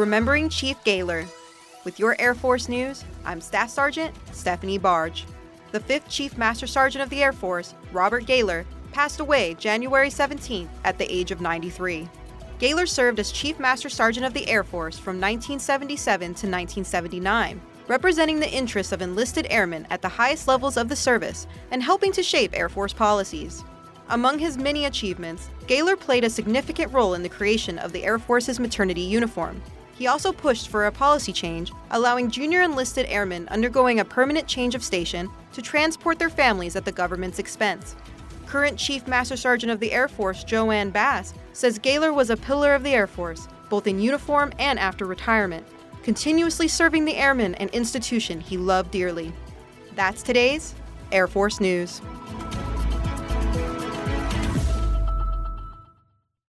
Remembering Chief Gaylor. With your Air Force news, I'm Staff Sergeant Stephanie Barge. The 5th Chief Master Sergeant of the Air Force, Robert Gaylor, passed away January 17th at the age of 93. Gaylor served as Chief Master Sergeant of the Air Force from 1977 to 1979, representing the interests of enlisted airmen at the highest levels of the service and helping to shape Air Force policies. Among his many achievements, Gaylor played a significant role in the creation of the Air Force's maternity uniform. He also pushed for a policy change, allowing junior enlisted airmen undergoing a permanent change of station to transport their families at the government's expense. Current Chief Master Sergeant of the Air Force, Joanne Bass, says Gaylor was a pillar of the Air Force, both in uniform and after retirement, continuously serving the airmen and institution he loved dearly. That's today's Air Force News.